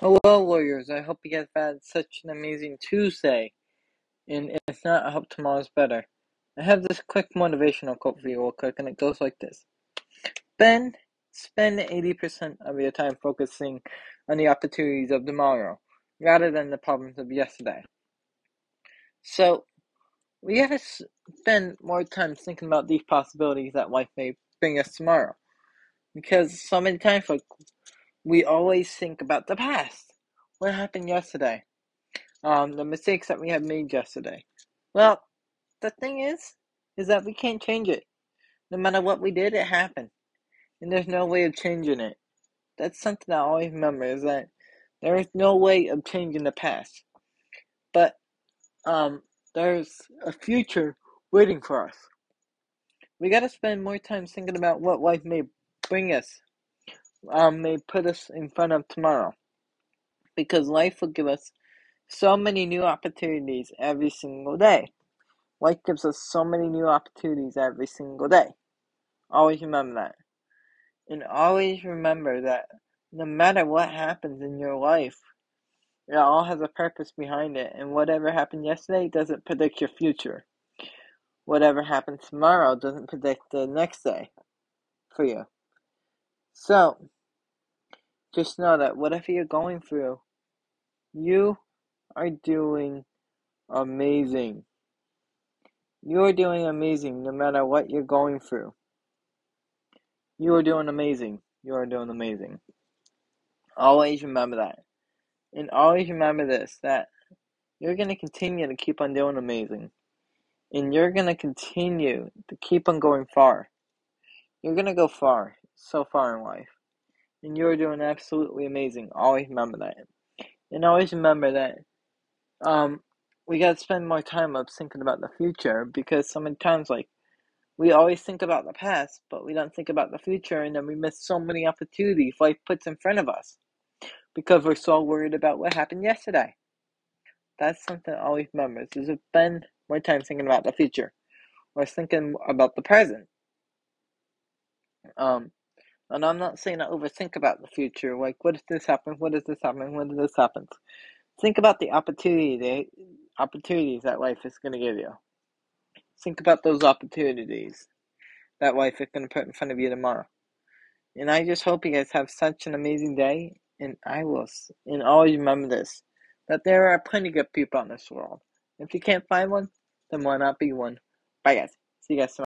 Hello, Warriors. I hope you guys had such an amazing Tuesday. And if not, I hope tomorrow's better. I have this quick motivational quote for you, real quick, and it goes like this Ben, spend 80% of your time focusing on the opportunities of tomorrow rather than the problems of yesterday. So, we gotta spend more time thinking about these possibilities that life may bring us tomorrow. Because so many times, like, we always think about the past what happened yesterday? Um, the mistakes that we have made yesterday. Well, the thing is, is that we can't change it. No matter what we did, it happened, and there's no way of changing it. That's something I always remember is that there is no way of changing the past, but um, there's a future waiting for us. We got to spend more time thinking about what life may bring us, um, may put us in front of tomorrow because life will give us so many new opportunities every single day. Life gives us so many new opportunities every single day. Always remember that. And always remember that no matter what happens in your life, it all has a purpose behind it. And whatever happened yesterday doesn't predict your future. Whatever happens tomorrow doesn't predict the next day for you. So, just know that whatever you're going through, you are doing amazing. You are doing amazing no matter what you're going through. You are doing amazing. You are doing amazing. Always remember that. And always remember this that you're going to continue to keep on doing amazing. And you're going to continue to keep on going far. You're going to go far, so far in life. And you're doing absolutely amazing. Always remember that. And always remember that um, we got to spend more time up thinking about the future because so many times, like, we always think about the past, but we don't think about the future, and then we miss so many opportunities life puts in front of us because we're so worried about what happened yesterday. That's something I always remember. Is to spend more time thinking about the future or thinking about the present. Um, and I'm not saying to overthink about the future. Like, what if this happens? What if this happens? What if this happens? Think about the opportunity, the opportunities that life is going to give you. Think about those opportunities that life is going to put in front of you tomorrow. And I just hope you guys have such an amazing day. And I will, and always remember this that there are plenty of good people in this world. If you can't find one, then why not be one? Bye, guys. See you guys tomorrow.